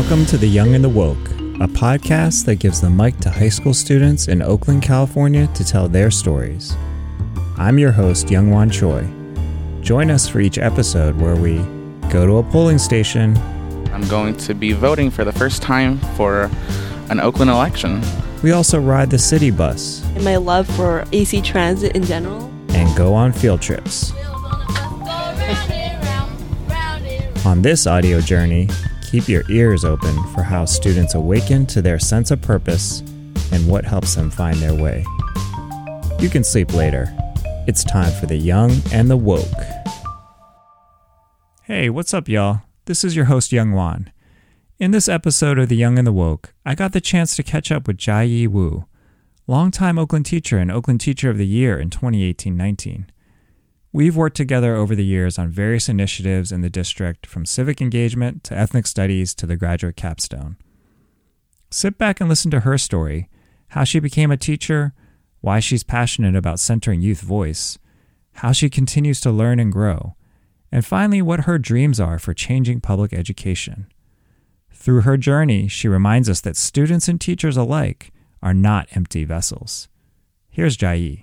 Welcome to The Young and the Woke, a podcast that gives the mic to high school students in Oakland, California to tell their stories. I'm your host, Young Whan Choi. Join us for each episode where we go to a polling station. I'm going to be voting for the first time for an Oakland election. We also ride the city bus and my love for AC transit in general. and go on field trips. On this audio journey, keep your ears open for how students awaken to their sense of purpose and what helps them find their way. You can sleep later. It's time for the young and the woke. Hey, what's up, y'all? This is your host, Young Whan. In this episode of The Young and the Woke, I got the chance to catch up with Jah-Yee Woo, longtime Oakland teacher and Oakland Teacher of the Year in 2018 19. We've worked together over the years on various initiatives in the district, from civic engagement to ethnic studies to the graduate capstone. Sit back and listen to her story how she became a teacher, why she's passionate about centering youth voice, how she continues to learn and grow, and finally, what her dreams are for changing public education. Through her journey, she reminds us that students and teachers alike are not empty vessels. Here's Jah.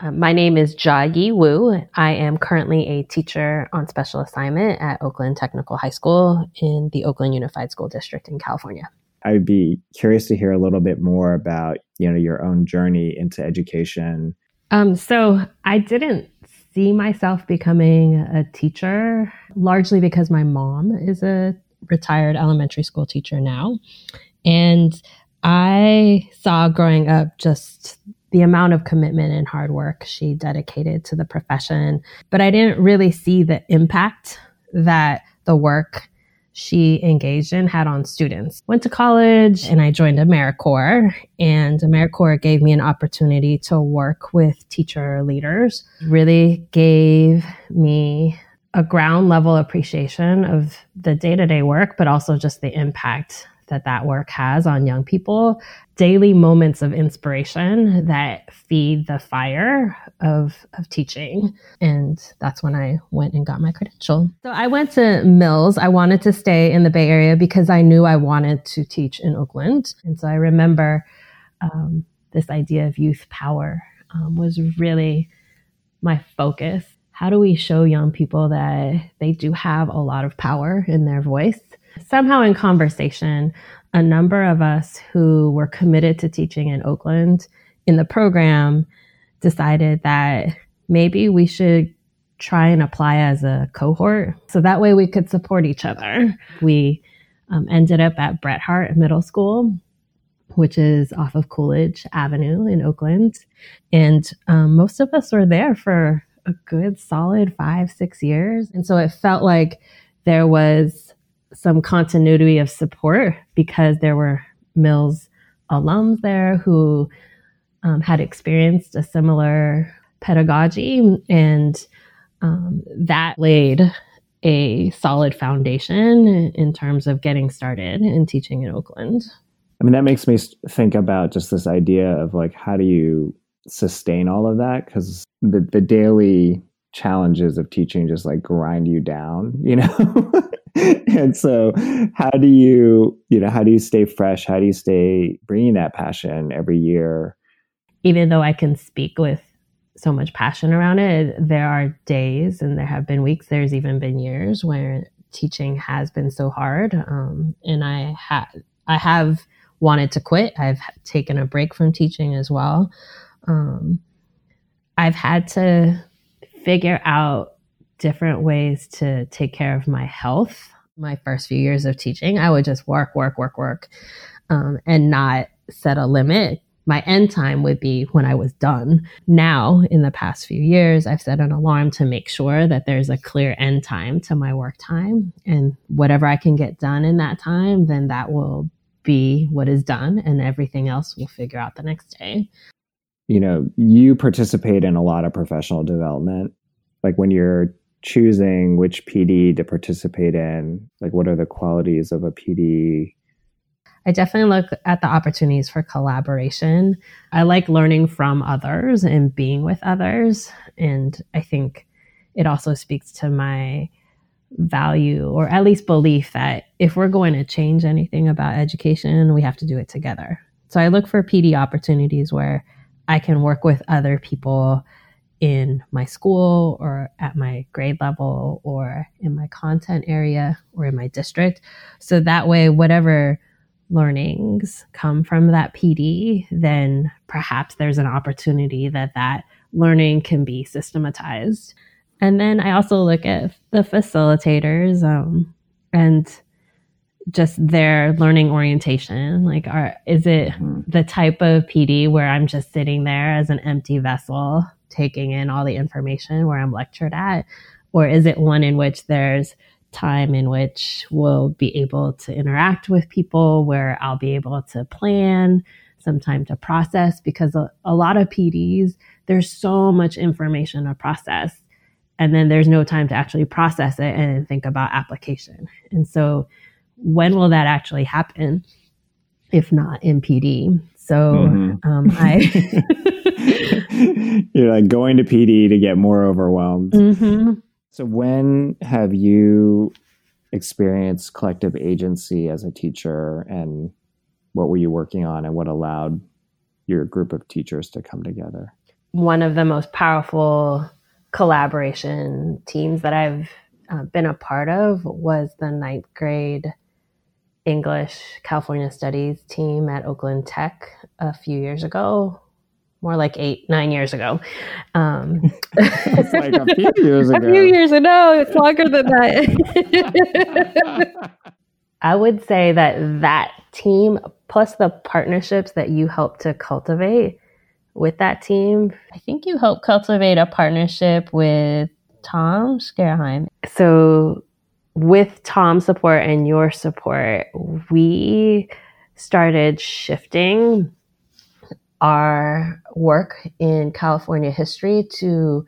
Uh, my name is Jah-Yee Woo. I am currently a teacher on special assignment at Oakland Technical High School in the Oakland Unified School District in California. I'd be curious to hear a little bit more about, you know, your own journey into education. Um, so I didn't see myself becoming a teacher largely because my mom is a retired elementary school teacher now. And I saw growing up just the amount of commitment and hard work she dedicated to the profession, but I didn't really see the impact that the work she engaged in had on students. Went to college and I joined AmeriCorps, and AmeriCorps gave me an opportunity to work with teacher leaders. Really gave me a ground level appreciation of the day to day work, but also just the impact that that work has on young people. Daily moments of inspiration that feed the fire of, of teaching. And that's when I went and got my credential. So I went to Mills. I wanted to stay in the Bay Area because I knew I wanted to teach in Oakland. And so I remember um, this idea of youth power um, was really my focus how do we show young people that they do have a lot of power in their voice? Somehow, in conversation, a number of us who were committed to teaching in Oakland in the program decided that maybe we should try and apply as a cohort. So that way we could support each other. We um, ended up at Bret Harte Middle School, which is off of Coolidge Avenue in Oakland. And um, most of us were there for a good solid five, six years. And so it felt like there was some continuity of support because there were Mills alums there who um, had experienced a similar pedagogy. And um, that laid a solid foundation in terms of getting started in teaching in Oakland. I mean, that makes me think about just this idea of like, how do you sustain all of that? Because the, the daily challenges of teaching just like grind you down, you know? and so how do you, you know, how do you stay fresh? How do you stay bringing that passion every year? Even though I can speak with so much passion around it, there are days and there have been weeks, there's even been years where teaching has been so hard. Um, and I had, I have wanted to quit. I've taken a break from teaching as well. Um, I've had to figure out different ways to take care of my health. My first few years of teaching, I would just work, work, work, work, um, and not set a limit. My end time would be when I was done. Now, in the past few years, I've set an alarm to make sure that there's a clear end time to my work time. And whatever I can get done in that time, then that will be what is done, and everything else we'll figure out the next day you know, you participate in a lot of professional development. Like when you're choosing which PD to participate in, like what are the qualities of a PD? I definitely look at the opportunities for collaboration. I like learning from others and being with others. And I think it also speaks to my value or at least belief that if we're going to change anything about education, we have to do it together. So I look for PD opportunities where I can work with other people in my school or at my grade level or in my content area or in my district. So that way, whatever learnings come from that PD, then perhaps there's an opportunity that that learning can be systematized. And then I also look at the facilitators um, and just their learning orientation. Like, are is it mm-hmm. the type of PD where I'm just sitting there as an empty vessel, taking in all the information where I'm lectured at, or is it one in which there's time in which we'll be able to interact with people, where I'll be able to plan, some time to process, because a, a lot of PDs, there's so much information to process. And then there's no time to actually process it and think about application. And so, when will that actually happen? If not in PD. So, mm-hmm. um, I. You're like going to PD to get more overwhelmed. Mm-hmm. So, when have you experienced collective agency as a teacher, and what were you working on, and what allowed your group of teachers to come together? One of the most powerful collaboration teams that I've uh, been a part of was the ninth grade English California Studies team at Oakland Tech a few years ago more like eight, nine years ago. Um, it's like a few years ago. a few years ago. It's longer than that. I would say that that team, plus the partnerships that you helped to cultivate with that team, I think you helped cultivate a partnership with Tom Skerheim. So, with Tom's support and your support, we started shifting our work in California history to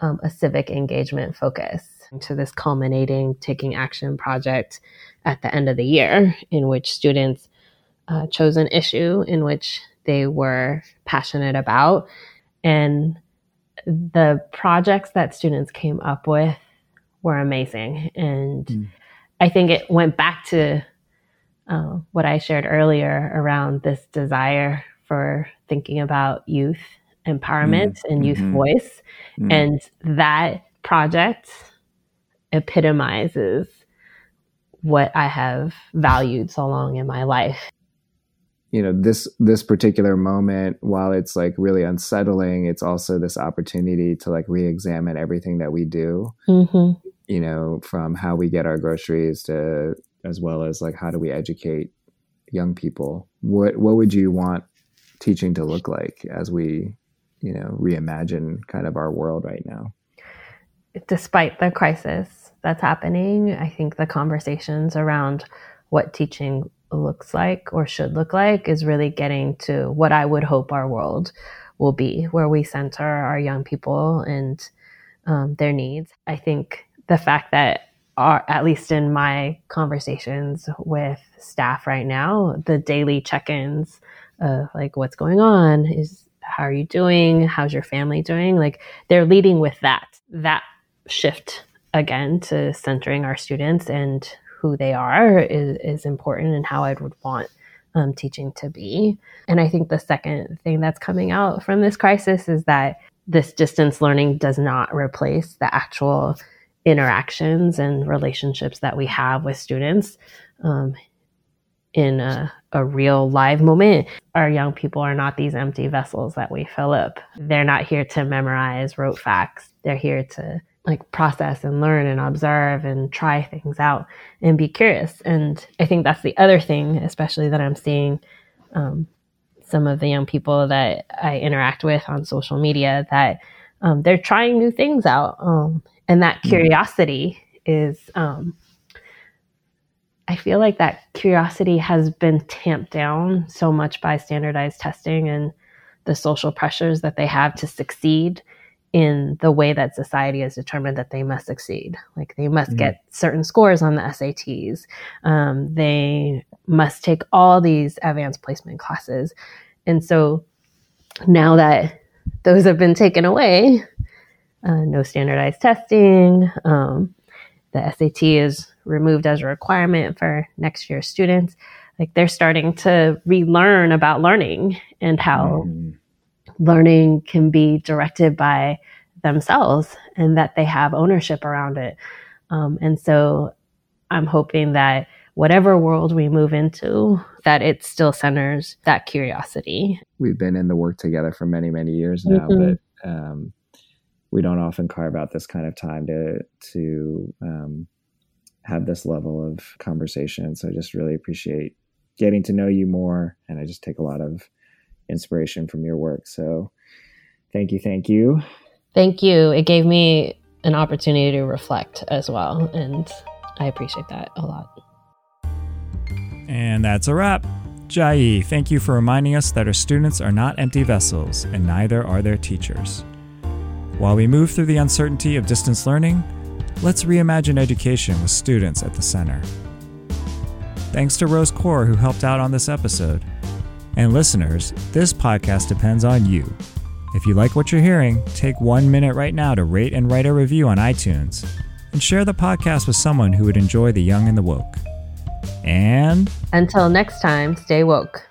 um, a civic engagement focus to this culminating taking action project at the end of the year in which students uh, chose an issue in which they were passionate about and the projects that students came up with were amazing and mm. i think it went back to uh, what i shared earlier around this desire for thinking about youth empowerment mm and youth mm-hmm. voice. mm And that project epitomizes what I have valued so long in my life. You know, this this particular moment, while it's like really unsettling, it's also this opportunity to like re-examine everything that we do. Mm-hmm. You know, from how we get our groceries to as well as like how do we educate young people. What what would you want teaching to look like as we, you know, reimagine kind of our world right now? Despite the crisis that's happening, I think the conversations around what teaching looks like or should look like is really getting to what I would hope our world will be, where we center our young people and um, their needs. I think the fact that are at least in my conversations with staff right now, the daily check-ins of like what's going on? Is how are you doing? How's your family doing? Like they're leading with that that shift again to centering our students and who they are is, is important and how i would want um, teaching to be. And i think the second thing that's coming out from this crisis is that this distance learning does not replace the actual interactions and relationships that we have with students. Um, in a, a real live moment. Our young people are not these empty vessels that we fill up. They're not here to memorize rote facts. They're here to like process and learn and observe and try things out and be curious. And I think that's the other thing, especially that I'm seeing um, some of the young people that I interact with on social media that um, they're trying new things out. Um, and that mm. curiosity is um, I feel like that curiosity has been tamped down so much by standardized testing and the social pressures that they have to succeed in the way that society has determined that they must succeed. Like they must mm get certain scores on the SATs. Um, they must take all these advanced placement classes. And so now that those have been taken away, uh, no standardized testing, um, the SAT is removed as a requirement for next year's students, like they're starting to relearn about learning and how mm. learning can be directed by themselves and that they have ownership around it. Um, and so I'm hoping that whatever world we move into, that it still centers that curiosity. We've been in the work together for many, many years now, mm-hmm. but um, we don't often carve out this kind of time to to um, have this level of conversation. So I just really appreciate getting to know you more, and I just take a lot of inspiration from your work. So thank you, thank you. Thank you. It gave me an opportunity to reflect as well, and I appreciate that a lot. And that's a wrap. Jah, thank you for reminding us that our students are not empty vessels, and neither are their teachers. While we move through the uncertainty of distance learning, let's reimagine education with students at the center. Thanks to Rose Core, who helped out on this episode. And listeners, this podcast depends on you. If you like what you're hearing, take one minute right now to rate and write a review on iTunes, and share the podcast with someone who would enjoy the young and the woke. And until next time, stay woke.